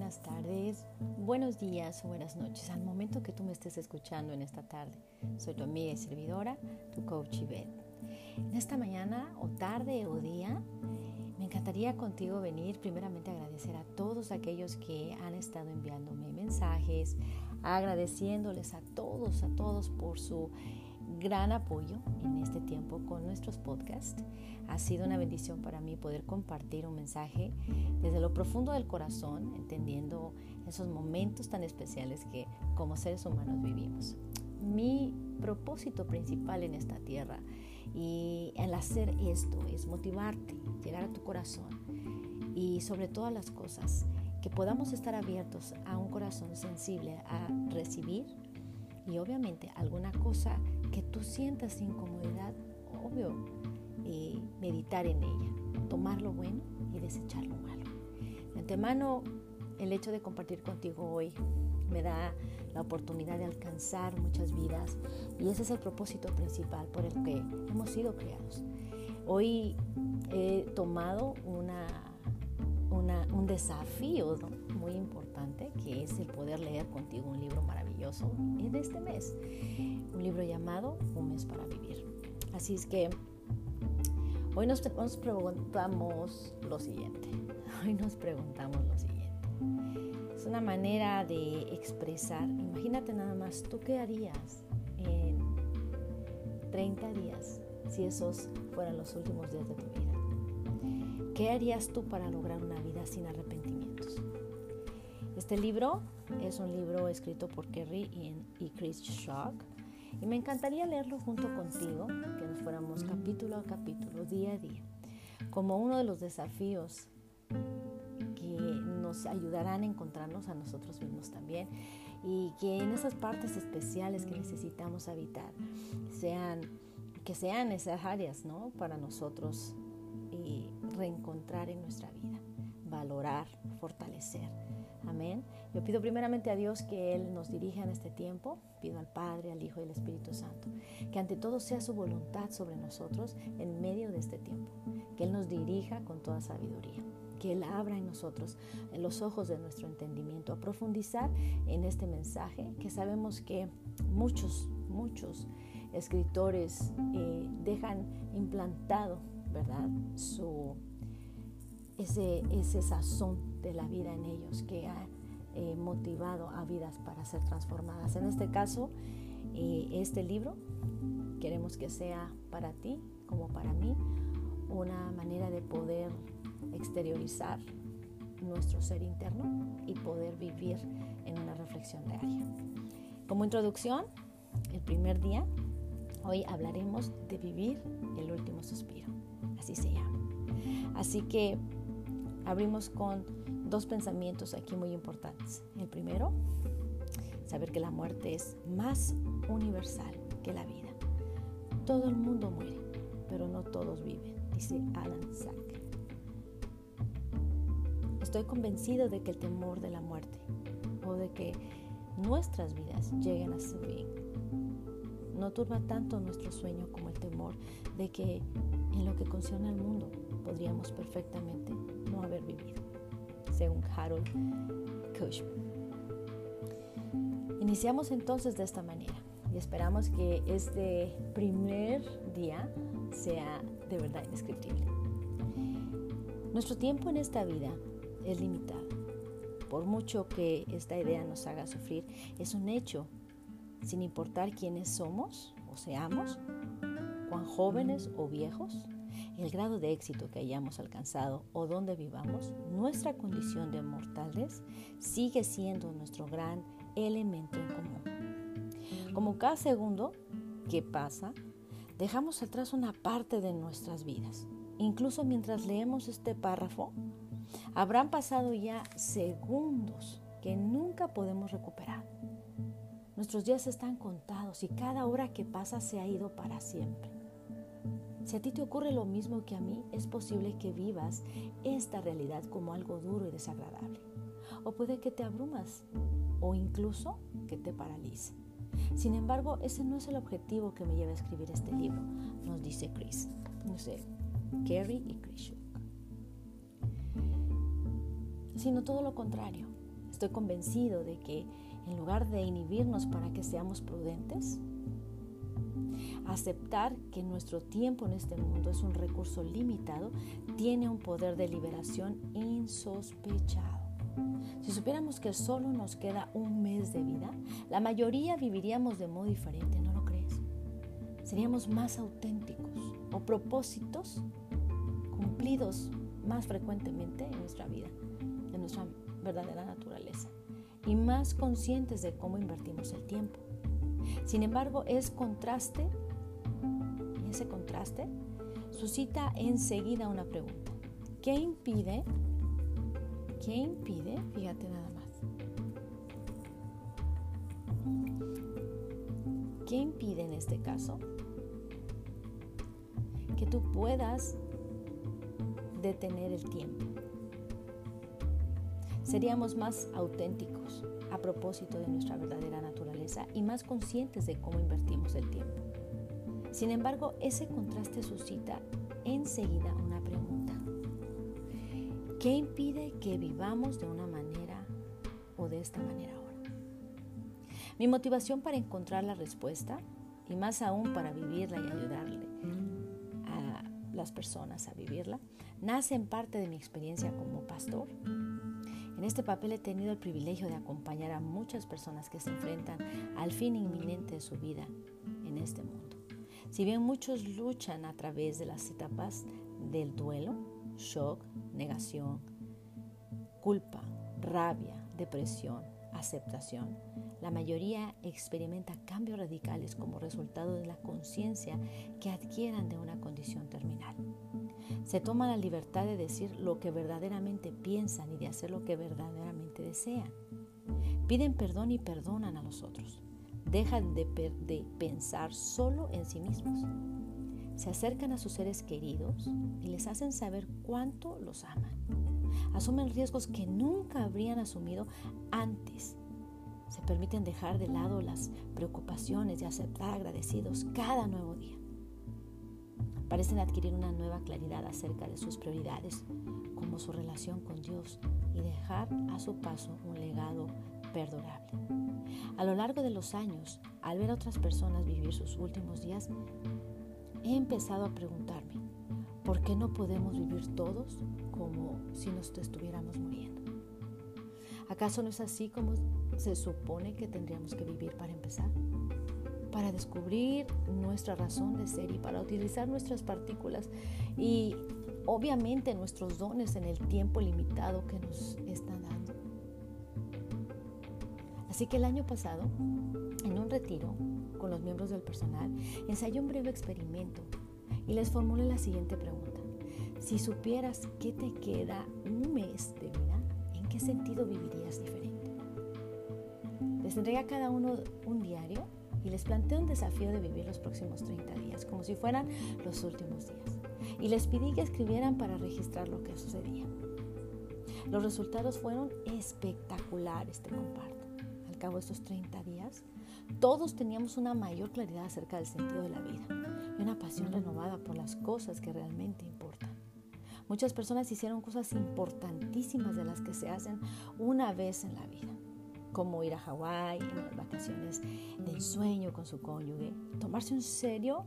buenas tardes, buenos días o buenas noches al momento que tú me estés escuchando en esta tarde. Soy tu amiga y servidora, tu coach Ivette. En esta mañana o tarde o día, me encantaría contigo venir primeramente a agradecer a todos aquellos que han estado enviándome mensajes, agradeciéndoles a todos, a todos por su gran apoyo en este tiempo con nuestros podcasts. Ha sido una bendición para mí poder compartir un mensaje desde lo profundo del corazón, entendiendo esos momentos tan especiales que como seres humanos vivimos. Mi propósito principal en esta tierra y al hacer esto es motivarte, llegar a tu corazón y sobre todas las cosas, que podamos estar abiertos a un corazón sensible a recibir y obviamente alguna cosa que tú sientas incomodidad, obvio, eh, meditar en ella, tomar lo bueno y desechar lo malo. De antemano, el hecho de compartir contigo hoy me da la oportunidad de alcanzar muchas vidas y ese es el propósito principal por el que hemos sido creados. Hoy he tomado una, un desafío muy importante que es el poder leer contigo un libro maravilloso de este mes, un libro llamado Un mes para vivir. Así es que hoy nos, nos preguntamos lo siguiente, hoy nos preguntamos lo siguiente. Es una manera de expresar, imagínate nada más, ¿tú qué harías en 30 días si esos fueran los últimos días de tu vida? ¿Qué harías tú para lograr una vida sin arrepentimientos? Este libro es un libro escrito por Kerry y Chris Shock y me encantaría leerlo junto contigo, que nos fuéramos capítulo a capítulo, día a día, como uno de los desafíos nos ayudarán a encontrarnos a nosotros mismos también y que en esas partes especiales que necesitamos habitar sean que sean necesarias ¿no? para nosotros y reencontrar en nuestra vida, valorar, fortalecer. Amén. Yo pido primeramente a Dios que Él nos dirija en este tiempo. Pido al Padre, al Hijo y al Espíritu Santo. Que ante todo sea su voluntad sobre nosotros en medio de este tiempo. Que Él nos dirija con toda sabiduría que Él abra en nosotros los ojos de nuestro entendimiento, a profundizar en este mensaje que sabemos que muchos, muchos escritores eh, dejan implantado, ¿verdad? Su, ese, ese sazón de la vida en ellos que ha eh, motivado a vidas para ser transformadas. En este caso, eh, este libro queremos que sea para ti como para mí una manera de poder exteriorizar nuestro ser interno y poder vivir en una reflexión diaria. Como introducción, el primer día, hoy hablaremos de vivir el último suspiro, así se llama. Así que abrimos con dos pensamientos aquí muy importantes. El primero, saber que la muerte es más universal que la vida. Todo el mundo muere, pero no todos viven, dice Alan Sack. Estoy convencido de que el temor de la muerte o de que nuestras vidas lleguen a su fin no turba tanto nuestro sueño como el temor de que en lo que concierne al mundo podríamos perfectamente no haber vivido, según Harold Cushman. Iniciamos entonces de esta manera y esperamos que este primer día sea de verdad indescriptible. Nuestro tiempo en esta vida es limitado. Por mucho que esta idea nos haga sufrir, es un hecho, sin importar quiénes somos o seamos, cuán jóvenes o viejos, el grado de éxito que hayamos alcanzado o donde vivamos, nuestra condición de mortales sigue siendo nuestro gran elemento en común. Como cada segundo que pasa, dejamos atrás una parte de nuestras vidas. Incluso mientras leemos este párrafo, Habrán pasado ya segundos que nunca podemos recuperar. Nuestros días están contados y cada hora que pasa se ha ido para siempre. Si a ti te ocurre lo mismo que a mí, es posible que vivas esta realidad como algo duro y desagradable. O puede que te abrumas o incluso que te paralice. Sin embargo, ese no es el objetivo que me lleva a escribir este libro, nos dice Chris. No sé, Kerry y Chris sino todo lo contrario. Estoy convencido de que en lugar de inhibirnos para que seamos prudentes, aceptar que nuestro tiempo en este mundo es un recurso limitado tiene un poder de liberación insospechado. Si supiéramos que solo nos queda un mes de vida, la mayoría viviríamos de modo diferente, ¿no lo crees? Seríamos más auténticos o propósitos cumplidos más frecuentemente en nuestra vida, en nuestra verdadera naturaleza, y más conscientes de cómo invertimos el tiempo. Sin embargo, es contraste, y ese contraste suscita enseguida una pregunta. ¿Qué impide? ¿Qué impide? Fíjate nada más. ¿Qué impide en este caso? Que tú puedas detener el tiempo. Seríamos más auténticos a propósito de nuestra verdadera naturaleza y más conscientes de cómo invertimos el tiempo. Sin embargo, ese contraste suscita enseguida una pregunta. ¿Qué impide que vivamos de una manera o de esta manera ahora? Mi motivación para encontrar la respuesta y más aún para vivirla y ayudarle a las personas a vivirla, nace en parte de mi experiencia como pastor. En este papel he tenido el privilegio de acompañar a muchas personas que se enfrentan al fin inminente de su vida en este mundo. Si bien muchos luchan a través de las etapas del duelo, shock, negación, culpa, rabia, depresión, aceptación, la mayoría experimenta cambios radicales como resultado de la conciencia que adquieran de una condición terminal. Se toma la libertad de decir lo que verdaderamente piensan y de hacer lo que verdaderamente desean. Piden perdón y perdonan a los otros. Dejan de, de pensar solo en sí mismos. Se acercan a sus seres queridos y les hacen saber cuánto los aman. Asumen riesgos que nunca habrían asumido antes se permiten dejar de lado las preocupaciones y aceptar agradecidos cada nuevo día. Parecen adquirir una nueva claridad acerca de sus prioridades, como su relación con Dios, y dejar a su paso un legado perdurable. A lo largo de los años, al ver a otras personas vivir sus últimos días, he empezado a preguntarme, ¿por qué no podemos vivir todos como si nos estuviéramos muriendo? ¿Acaso no es así como se supone que tendríamos que vivir para empezar? Para descubrir nuestra razón de ser y para utilizar nuestras partículas y obviamente nuestros dones en el tiempo limitado que nos están dando. Así que el año pasado, en un retiro con los miembros del personal, ensayé un breve experimento y les formulé la siguiente pregunta. Si supieras que te queda un mes de vida, qué sentido vivirías diferente? Les entregué a cada uno un diario y les planteé un desafío de vivir los próximos 30 días, como si fueran los últimos días. Y les pedí que escribieran para registrar lo que sucedía. Los resultados fueron espectaculares, te comparto. Al cabo de estos 30 días, todos teníamos una mayor claridad acerca del sentido de la vida y una pasión renovada por las cosas que realmente importan. Muchas personas hicieron cosas importantísimas de las que se hacen una vez en la vida, como ir a Hawái en las vacaciones de ensueño con su cónyuge, tomarse un serio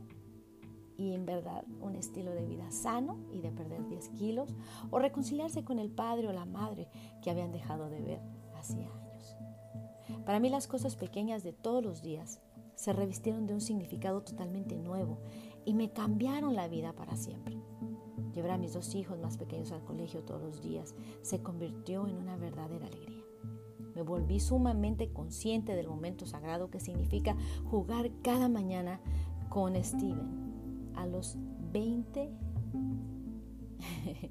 y en verdad un estilo de vida sano y de perder 10 kilos, o reconciliarse con el padre o la madre que habían dejado de ver hacía años. Para mí las cosas pequeñas de todos los días se revistieron de un significado totalmente nuevo y me cambiaron la vida para siempre. Llevar a mis dos hijos más pequeños al colegio todos los días se convirtió en una verdadera. Me volví sumamente consciente del momento sagrado que significa jugar cada mañana con Steven. A los 20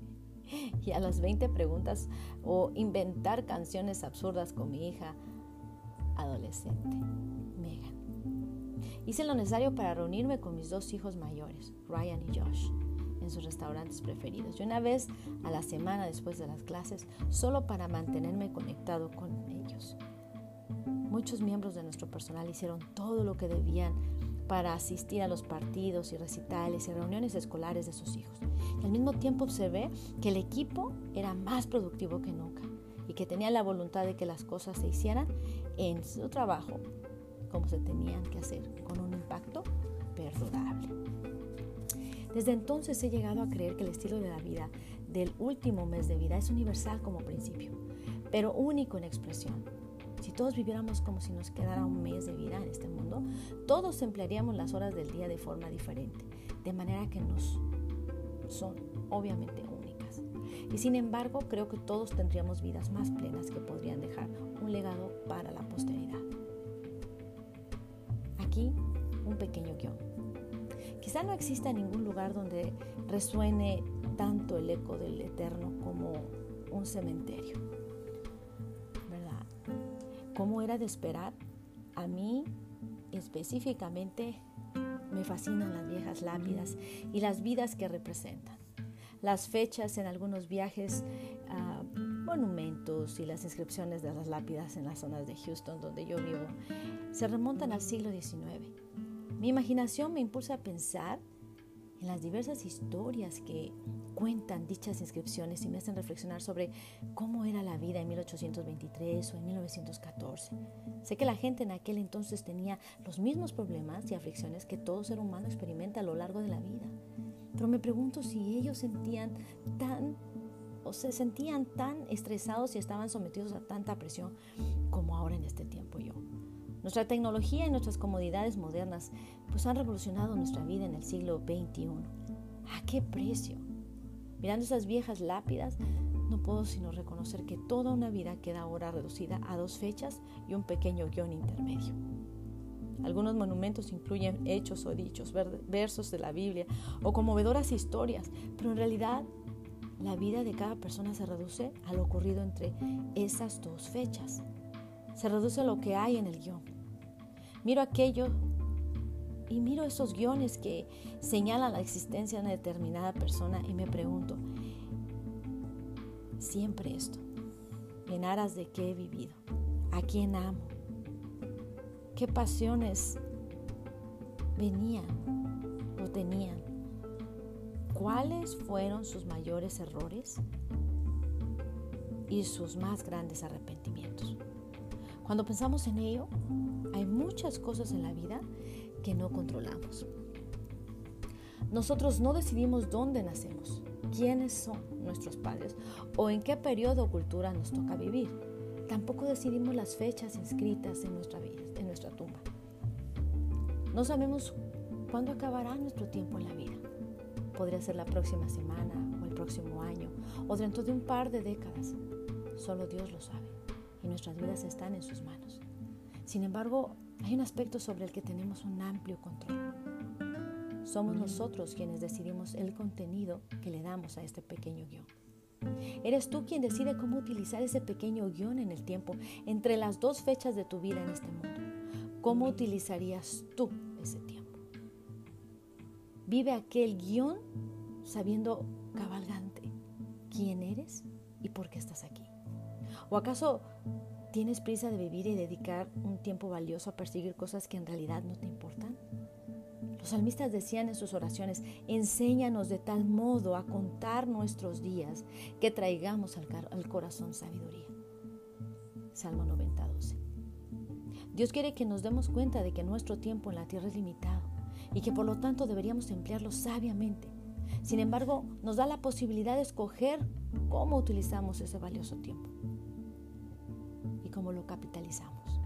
y a las 20 preguntas o inventar canciones absurdas con mi hija adolescente, Megan. Hice lo necesario para reunirme con mis dos hijos mayores, Ryan y Josh en sus restaurantes preferidos y una vez a la semana después de las clases solo para mantenerme conectado con ellos. Muchos miembros de nuestro personal hicieron todo lo que debían para asistir a los partidos y recitales y reuniones escolares de sus hijos. Y al mismo tiempo observé que el equipo era más productivo que nunca y que tenían la voluntad de que las cosas se hicieran en su trabajo como se tenían que hacer, con un impacto perdurable. Desde entonces he llegado a creer que el estilo de la vida del último mes de vida es universal como principio, pero único en expresión. Si todos viviéramos como si nos quedara un mes de vida en este mundo, todos emplearíamos las horas del día de forma diferente, de manera que nos son obviamente únicas. Y sin embargo, creo que todos tendríamos vidas más plenas que podrían dejar un legado para la posteridad. Aquí un pequeño guion. Quizá no exista ningún lugar donde resuene tanto el eco del eterno como un cementerio. ¿Verdad? ¿Cómo era de esperar? A mí específicamente me fascinan las viejas lápidas y las vidas que representan. Las fechas en algunos viajes, uh, monumentos y las inscripciones de las lápidas en las zonas de Houston donde yo vivo se remontan al siglo XIX. Mi imaginación me impulsa a pensar en las diversas historias que cuentan dichas inscripciones y me hacen reflexionar sobre cómo era la vida en 1823 o en 1914. Sé que la gente en aquel entonces tenía los mismos problemas y aflicciones que todo ser humano experimenta a lo largo de la vida. Pero me pregunto si ellos sentían tan o se sentían tan estresados y estaban sometidos a tanta presión como ahora en este tiempo yo. Nuestra tecnología y nuestras comodidades modernas pues han revolucionado nuestra vida en el siglo XXI. ¿A qué precio? Mirando esas viejas lápidas, no puedo sino reconocer que toda una vida queda ahora reducida a dos fechas y un pequeño guion intermedio. Algunos monumentos incluyen hechos o dichos, versos de la Biblia o conmovedoras historias, pero en realidad la vida de cada persona se reduce a lo ocurrido entre esas dos fechas. Se reduce a lo que hay en el guion. Miro aquello y miro esos guiones que señalan la existencia de una determinada persona y me pregunto, siempre esto, en aras de qué he vivido, a quién amo, qué pasiones venían o tenían, cuáles fueron sus mayores errores y sus más grandes arrepentimientos. Cuando pensamos en ello, hay muchas cosas en la vida que no controlamos. Nosotros no decidimos dónde nacemos, quiénes son nuestros padres o en qué periodo o cultura nos toca vivir. Tampoco decidimos las fechas inscritas en nuestra vida, en nuestra tumba. No sabemos cuándo acabará nuestro tiempo en la vida. Podría ser la próxima semana o el próximo año o dentro de un par de décadas. Solo Dios lo sabe y nuestras vidas están en sus manos. Sin embargo, hay un aspecto sobre el que tenemos un amplio control. Somos nosotros quienes decidimos el contenido que le damos a este pequeño guion. Eres tú quien decide cómo utilizar ese pequeño guion en el tiempo entre las dos fechas de tu vida en este mundo. ¿Cómo utilizarías tú ese tiempo? Vive aquel guion sabiendo cabalgante quién eres y por qué estás aquí. ¿O acaso ¿Tienes prisa de vivir y dedicar un tiempo valioso a perseguir cosas que en realidad no te importan? Los salmistas decían en sus oraciones, enséñanos de tal modo a contar nuestros días que traigamos al, corazón sabiduría. Salmo 90, 12. Dios quiere que nos demos cuenta de que nuestro tiempo en la tierra es limitado y que por lo tanto deberíamos emplearlo sabiamente. Sin embargo, nos da la posibilidad de escoger cómo utilizamos ese valioso tiempo cómo lo capitalizamos.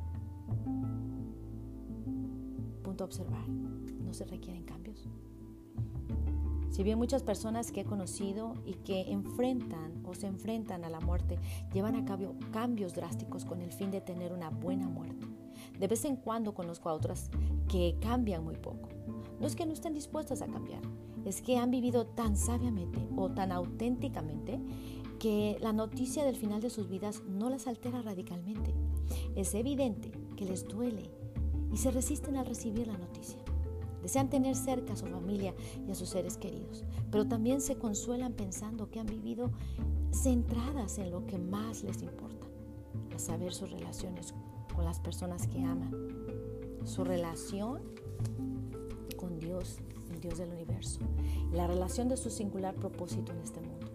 Punto a observar, no se requieren cambios. Si bien muchas personas que he conocido y que enfrentan o se enfrentan a la muerte llevan a cabo cambios drásticos con el fin de tener una buena muerte, de vez en cuando conozco a otras que cambian muy poco. No es que no estén dispuestas a cambiar, es que han vivido tan sabiamente o tan auténticamente que la noticia del final de sus vidas no las altera radicalmente. Es evidente que les duele y se resisten al recibir la noticia. Desean tener cerca a su familia y a sus seres queridos, pero también se consuelan pensando que han vivido centradas en lo que más les importa, a saber sus relaciones con las personas que aman, su relación con Dios, el Dios del universo, la relación de su singular propósito en este mundo.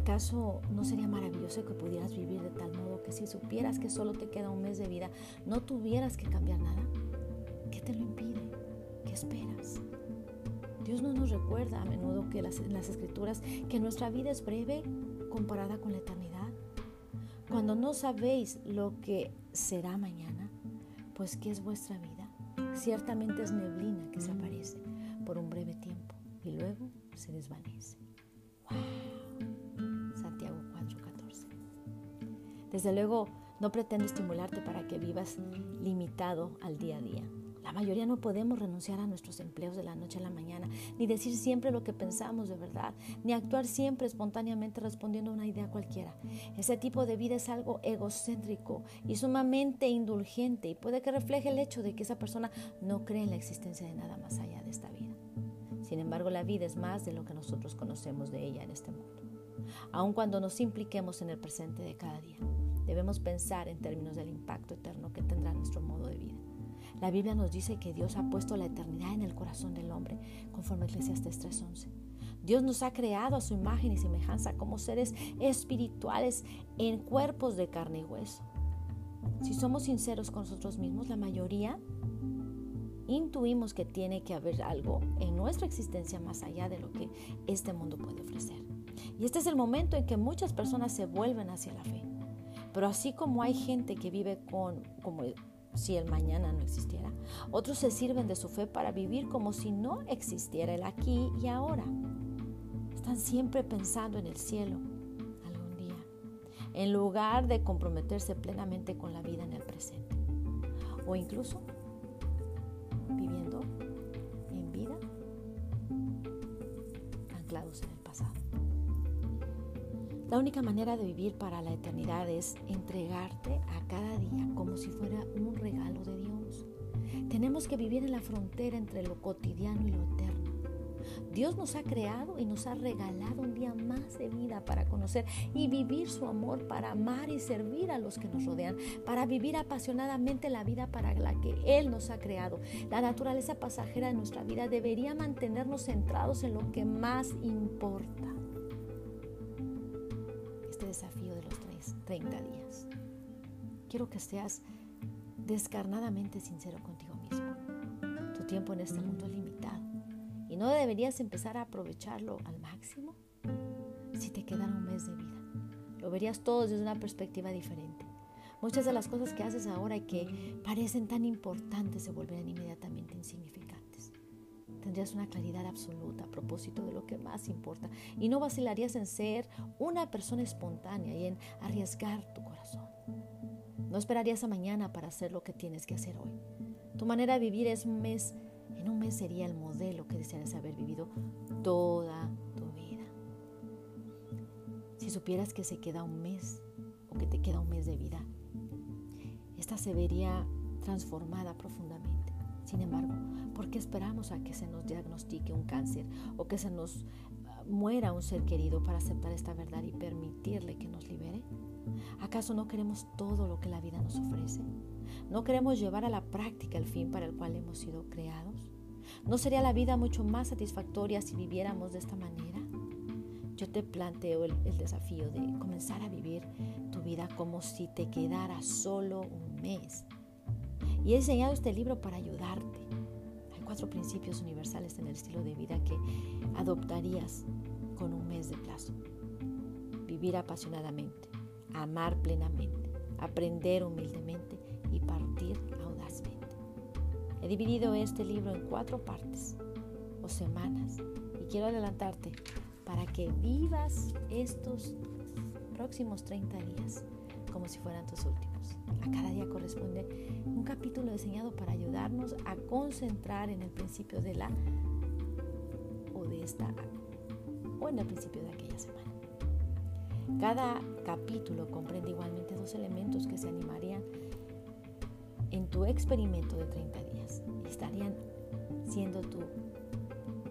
¿Acaso no sería maravilloso que pudieras vivir de tal modo que si supieras que solo te queda un mes de vida, no tuvieras que cambiar nada? ¿Qué te lo impide? ¿Qué esperas? Dios no nos recuerda a menudo que las, en las escrituras que nuestra vida es breve comparada con la eternidad. Cuando no sabéis lo que será mañana, pues ¿qué es vuestra vida? Ciertamente es neblina que se aparece por un breve tiempo y luego se desvanece. Desde luego, no pretendo estimularte para que vivas limitado al día a día. La mayoría no podemos renunciar a nuestros empleos de la noche a la mañana, ni decir siempre lo que pensamos de verdad, ni actuar siempre espontáneamente respondiendo a una idea cualquiera. Ese tipo de vida es algo egocéntrico y sumamente indulgente y puede que refleje el hecho de que esa persona no cree en la existencia de nada más allá de esta vida. Sin embargo, la vida es más de lo que nosotros conocemos de ella en este mundo. Aun cuando nos impliquemos en el presente de cada día, debemos pensar en términos del impacto eterno que tendrá nuestro modo de vida. La Biblia nos dice que Dios ha puesto la eternidad en el corazón del hombre, conforme Eclesiastes 3:11. Dios nos ha creado a su imagen y semejanza como seres espirituales en cuerpos de carne y hueso. Si somos sinceros con nosotros mismos, la mayoría intuimos que tiene que haber algo en nuestra existencia más allá de lo que este mundo puede ofrecer. Y este es el momento en que muchas personas se vuelven hacia la fe. Pero así como hay gente que vive con, como si el mañana no existiera. Otros se sirven de su fe para vivir como si no existiera el aquí y ahora. Están siempre pensando en el cielo algún día, en lugar de comprometerse plenamente con la vida en el presente. O incluso viviendo en vida anclados en el pasado. La única manera de vivir para la eternidad es entregarte a cada día como si fuera un regalo de Dios. Tenemos que vivir en la frontera entre lo cotidiano y lo eterno. Dios nos ha creado y nos ha regalado un día más de vida para conocer y vivir su amor, para amar y servir a los que nos rodean, para vivir apasionadamente la vida para la que Él nos ha creado. La naturaleza pasajera de nuestra vida debería mantenernos centrados en lo que más importa 30 días. Quiero que seas descarnadamente sincero contigo mismo. Tu tiempo en este mundo es limitado y no deberías empezar a aprovecharlo al máximo si te quedara un mes de vida. Lo verías todo desde una perspectiva diferente. Muchas de las cosas que haces ahora y que parecen tan importantes se volverán inmediatamente insignificantes tendrías una claridad absoluta a propósito de lo que más importa y no vacilarías en ser una persona espontánea y en arriesgar tu corazón. No esperarías a mañana para hacer lo que tienes que hacer hoy. Tu manera de vivir es un mes, en un mes sería el modelo que desearías haber vivido toda tu vida. Si supieras que se queda un mes o que te queda un mes de vida, esta se vería transformada profundamente. Sin embargo, ¿por qué esperamos a que se nos diagnostique un cáncer o que se nos ah, muera un ser querido para aceptar esta verdad y permitirle que nos libere? ¿Acaso no queremos todo lo que la vida nos ofrece? ¿No queremos llevar a la práctica el fin para el cual hemos sido creados? ¿No sería la vida mucho más satisfactoria si viviéramos de esta manera? Yo te planteo el, el, desafío de comenzar a vivir tu vida como si te quedara solo un mes y he diseñado este libro para ayudarte. Cuatro principios universales en el estilo de vida que adoptarías con un mes de plazo. Vivir apasionadamente, amar plenamente, aprender humildemente y partir audazmente. He dividido este libro en cuatro partes o semanas y quiero adelantarte para que vivas estos próximos 30 días como si fueran tus últimos. A cada día corresponde un capítulo diseñado para ayudarnos a concentrar en el principio de la o de esta o en el principio de aquella semana. Cada capítulo comprende igualmente dos elementos que se animarían en tu experimento de 30 días y estarían siendo tu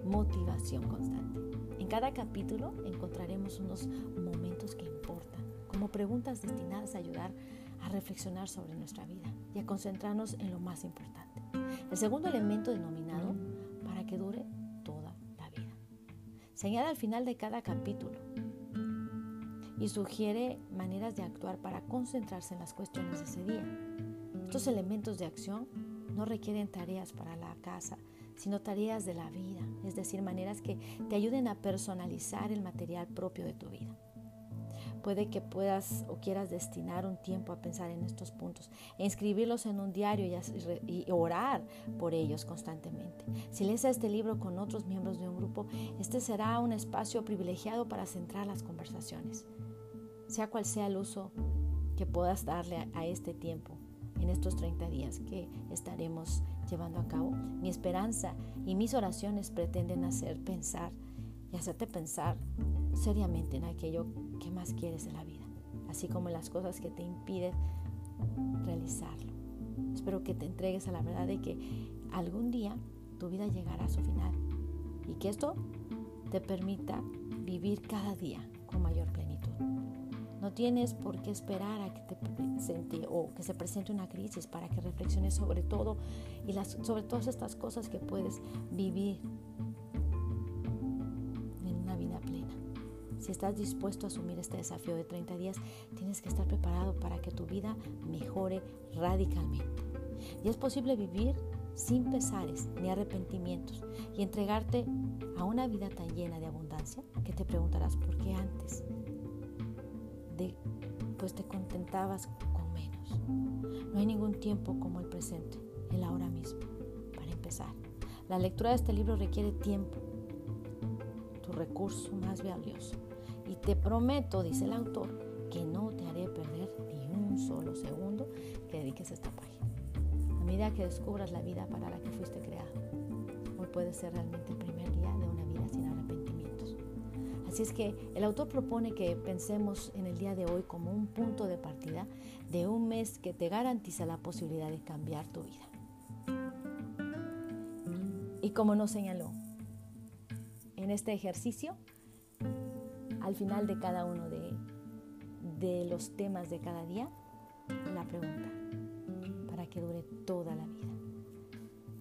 motivación constante. En cada capítulo encontraremos unos momentos que importan como preguntas destinadas a ayudar a reflexionar sobre nuestra vida y a concentrarnos en lo más importante. El segundo elemento denominado para que dure toda la vida. Se añade al final de cada capítulo y sugiere maneras de actuar para concentrarse en las cuestiones de ese día. Estos elementos de acción no requieren tareas para la casa, sino tareas de la vida, es decir, maneras que te ayuden a personalizar el material propio de tu vida. Puede que puedas o quieras destinar un tiempo a pensar en estos puntos e inscribirlos en un diario y, orar por ellos constantemente. Si lees este libro con otros miembros de un grupo, este será un espacio privilegiado para centrar las conversaciones. Sea cual sea el uso que puedas darle a este tiempo en estos 30 días que estaremos llevando a cabo, mi esperanza y mis oraciones pretenden hacer pensar y hacerte pensar seriamente en aquello que más quieres en la vida, así como las cosas que te impiden realizarlo. Espero que te entregues a la verdad de que algún día tu vida llegará a su final y que esto te permita vivir cada día con mayor plenitud. No tienes por qué esperar a que te presente o que se presente una crisis para que reflexiones sobre todo y sobre todas estas cosas que puedes vivir Si estás dispuesto a asumir este desafío de 30 días, tienes que estar preparado para que tu vida mejore radicalmente. Y es posible vivir sin pesares ni arrepentimientos y entregarte a una vida tan llena de abundancia que te preguntarás por qué antes de, pues te contentabas con menos. No hay ningún tiempo como el presente, el ahora mismo, para empezar. La lectura de este libro requiere tiempo, tu recurso más valioso. Y te prometo, dice el autor, que no te haré perder ni un solo segundo que dediques a esta página. A medida que descubras la vida para la que fuiste creado, hoy puede ser realmente el primer día de una vida sin arrepentimientos. Así es que el autor propone que pensemos en el día de hoy como un punto de partida de un mes que te garantiza la posibilidad de cambiar tu vida. Y como nos señaló, en este ejercicio al final de cada uno de, de los temas de cada día la pregunta para que dure toda la vida.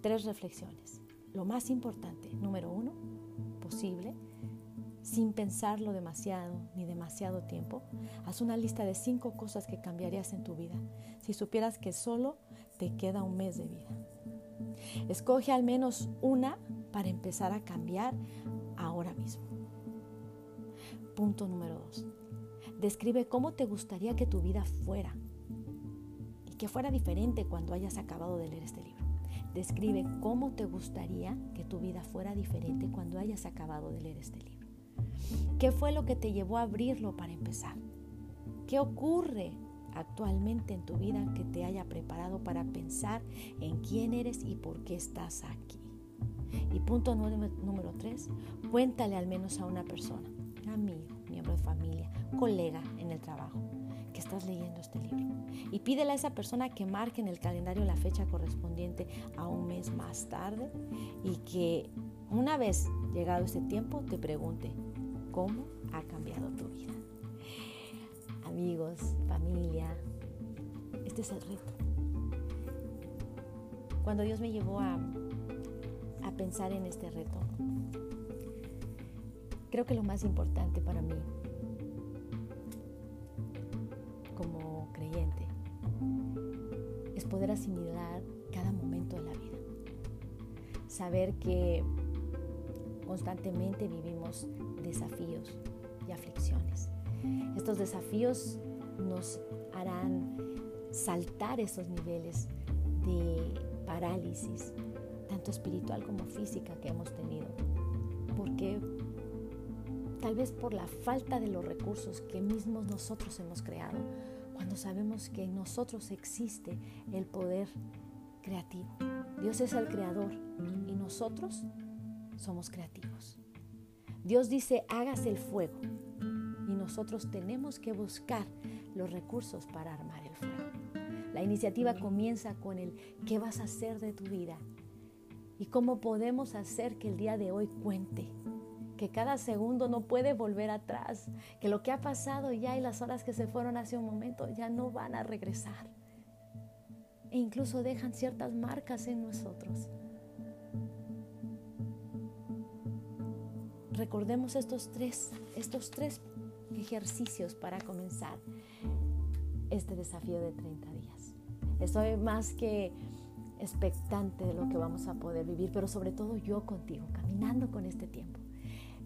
Tres reflexiones. Lo más importante, número uno, posible, sin pensarlo demasiado ni demasiado tiempo, haz una lista de cinco cosas que cambiarías en tu vida si supieras que solo te queda un mes de vida. Escoge al menos una para empezar a cambiar ahora mismo. Punto número dos. Describe cómo te gustaría que tu vida fuera y que fuera diferente cuando hayas acabado de leer este libro. Describe cómo te gustaría que tu vida fuera diferente cuando hayas acabado de leer este libro. ¿Qué fue lo que te llevó a abrirlo para empezar? ¿Qué ocurre actualmente en tu vida que te haya preparado para pensar en quién eres y por qué estás aquí? Y punto número tres, cuéntale al menos a una persona amigo, miembro de familia, colega en el trabajo, que estás leyendo este libro. Y pídele a esa persona que marque en el calendario la fecha correspondiente a un mes más tarde y que una vez llegado ese tiempo te pregunte cómo ha cambiado tu vida. Amigos, familia, este es el reto. Cuando Dios me llevó a, a pensar en este reto, Creo que lo más importante para mí como creyente es poder asimilar cada momento de la vida. Saber que constantemente vivimos desafíos y aflicciones. Estos desafíos nos harán saltar esos niveles de parálisis, tanto espiritual como física que hemos tenido. Porque tal vez por la falta de los recursos que mismos nosotros hemos creado, cuando sabemos que en nosotros existe el poder creativo. Dios es el creador y nosotros somos creativos. Dios dice, hágase el fuego y nosotros tenemos que buscar los recursos para armar el fuego. La iniciativa comienza con el qué vas a hacer de tu vida y cómo podemos hacer que el día de hoy cuente que cada segundo no puede volver atrás, que lo que ha pasado ya y las horas que se fueron hace un momento ya no van a regresar. E incluso dejan ciertas marcas en nosotros. Recordemos estos tres, estos tres ejercicios para comenzar este desafío de 30 días. Estoy más que expectante de lo que vamos a poder vivir, pero sobre todo yo contigo, caminando con este tiempo.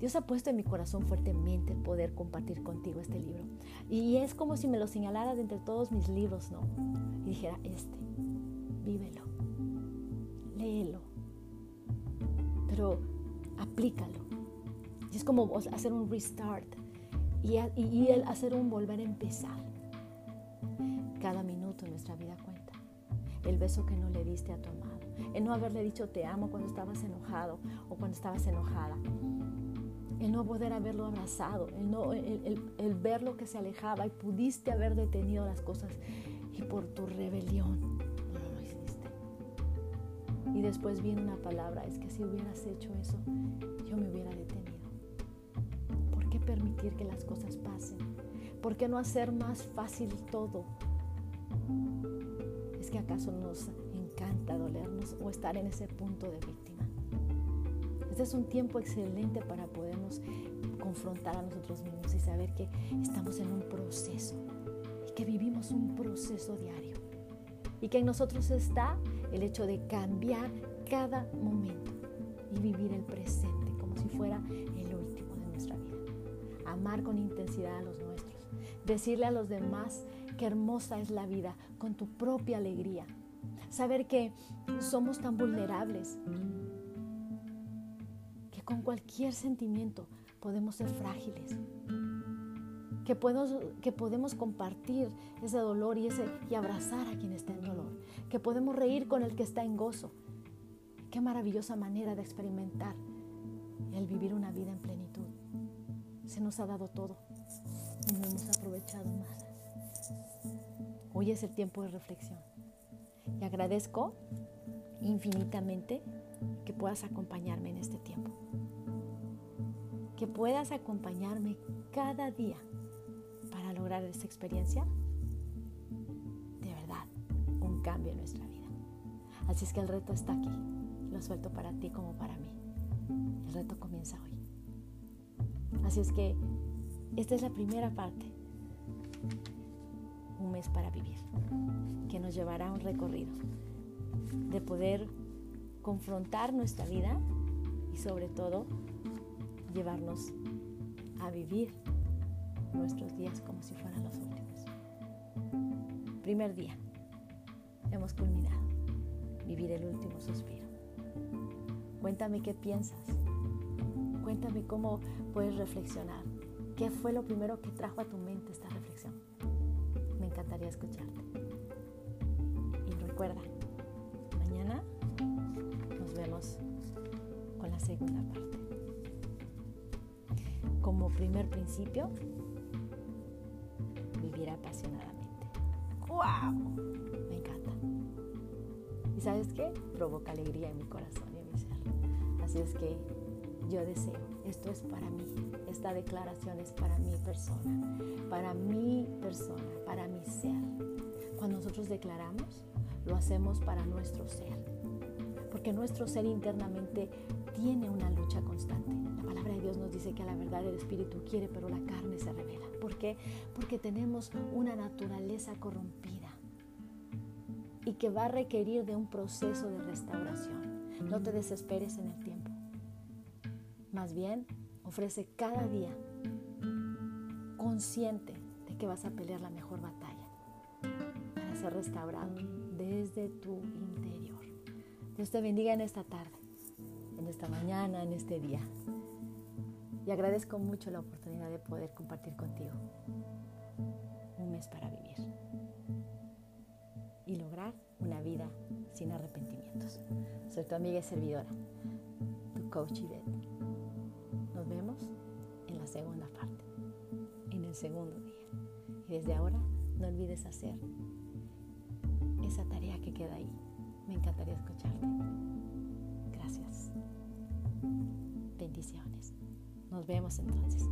Dios ha puesto en mi corazón fuertemente poder compartir contigo este libro. Y es como si me lo señalara de entre todos mis libros, ¿no? Y dijera, este, vívelo, léelo, pero aplícalo. Y es como hacer un restart y, y, y hacer un volver a empezar. Cada minuto en nuestra vida cuenta. El beso que no le diste a tu amado. El no haberle dicho te amo cuando estabas enojado o cuando estabas enojada el no poder haberlo abrazado, el, no, el, verlo que se alejaba y pudiste haber detenido las cosas y por tu rebelión no lo hiciste. Y después viene una palabra, es que si hubieras hecho eso, yo me hubiera detenido. ¿Por qué permitir que las cosas pasen? ¿Por qué no hacer más fácil todo? ¿Es que acaso nos encanta dolernos o estar en ese punto de víctima? Este es un tiempo excelente para podernos confrontar a nosotros mismos y saber que estamos en un proceso y que vivimos un proceso diario. Y que en nosotros está el hecho de cambiar cada momento y vivir el presente como si fuera el último de nuestra vida. Amar con intensidad a los nuestros. Decirle a los demás qué hermosa es la vida con tu propia alegría. Saber que somos tan vulnerables con cualquier sentimiento podemos ser frágiles, que podemos, que podemos compartir ese dolor y, ese, y abrazar a quien está en dolor, que podemos reír con el que está en gozo. Qué maravillosa manera de experimentar el vivir una vida en plenitud. Se nos ha dado todo y no hemos aprovechado más. Hoy es el tiempo de reflexión y agradezco infinitamente que puedas acompañarme en este tiempo. Que puedas acompañarme cada día para lograr esta experiencia de verdad, un cambio en nuestra vida. Así es que el reto está aquí. Lo suelto para ti como para mí. El reto comienza hoy. Así es que esta es la primera parte. Un mes para vivir, que nos llevará a un recorrido de poder confrontar nuestra vida y sobre todo llevarnos a vivir nuestros días como si fueran los últimos. Primer día, hemos culminado, vivir el último suspiro. Cuéntame qué piensas, cuéntame cómo puedes reflexionar, qué fue lo primero que trajo a tu mente esta reflexión. Me encantaría escucharte. Y recuerda, con la segunda parte. Como primer principio, vivir apasionadamente. ¡Wow! Me encanta. ¿Y sabes qué? Provoca alegría en mi corazón y en mi ser. Así es que yo deseo, esto es para mí, esta declaración es para mi persona, para mi persona, para mi ser. Cuando nosotros declaramos, lo hacemos para nuestro ser porque nuestro ser internamente tiene una lucha constante. La palabra de Dios nos dice que a la verdad el Espíritu quiere, pero la carne se revela. ¿Por qué? Porque tenemos una naturaleza corrompida y que va a requerir de un proceso de restauración. No te desesperes en el tiempo. Más bien, ofrece cada día consciente de que vas a pelear la mejor batalla para ser restaurado desde tu. Dios te bendiga en esta tarde, en esta mañana, en este día. Y agradezco mucho la oportunidad de poder compartir contigo un mes para vivir y lograr una vida sin arrepentimientos. Soy tu amiga y servidora, tu coach Ivette. Nos vemos en la segunda parte, en el segundo día. Y desde ahora no olvides hacer esa tarea que queda ahí me encantaría escucharte. Gracias. Bendiciones. Nos vemos entonces.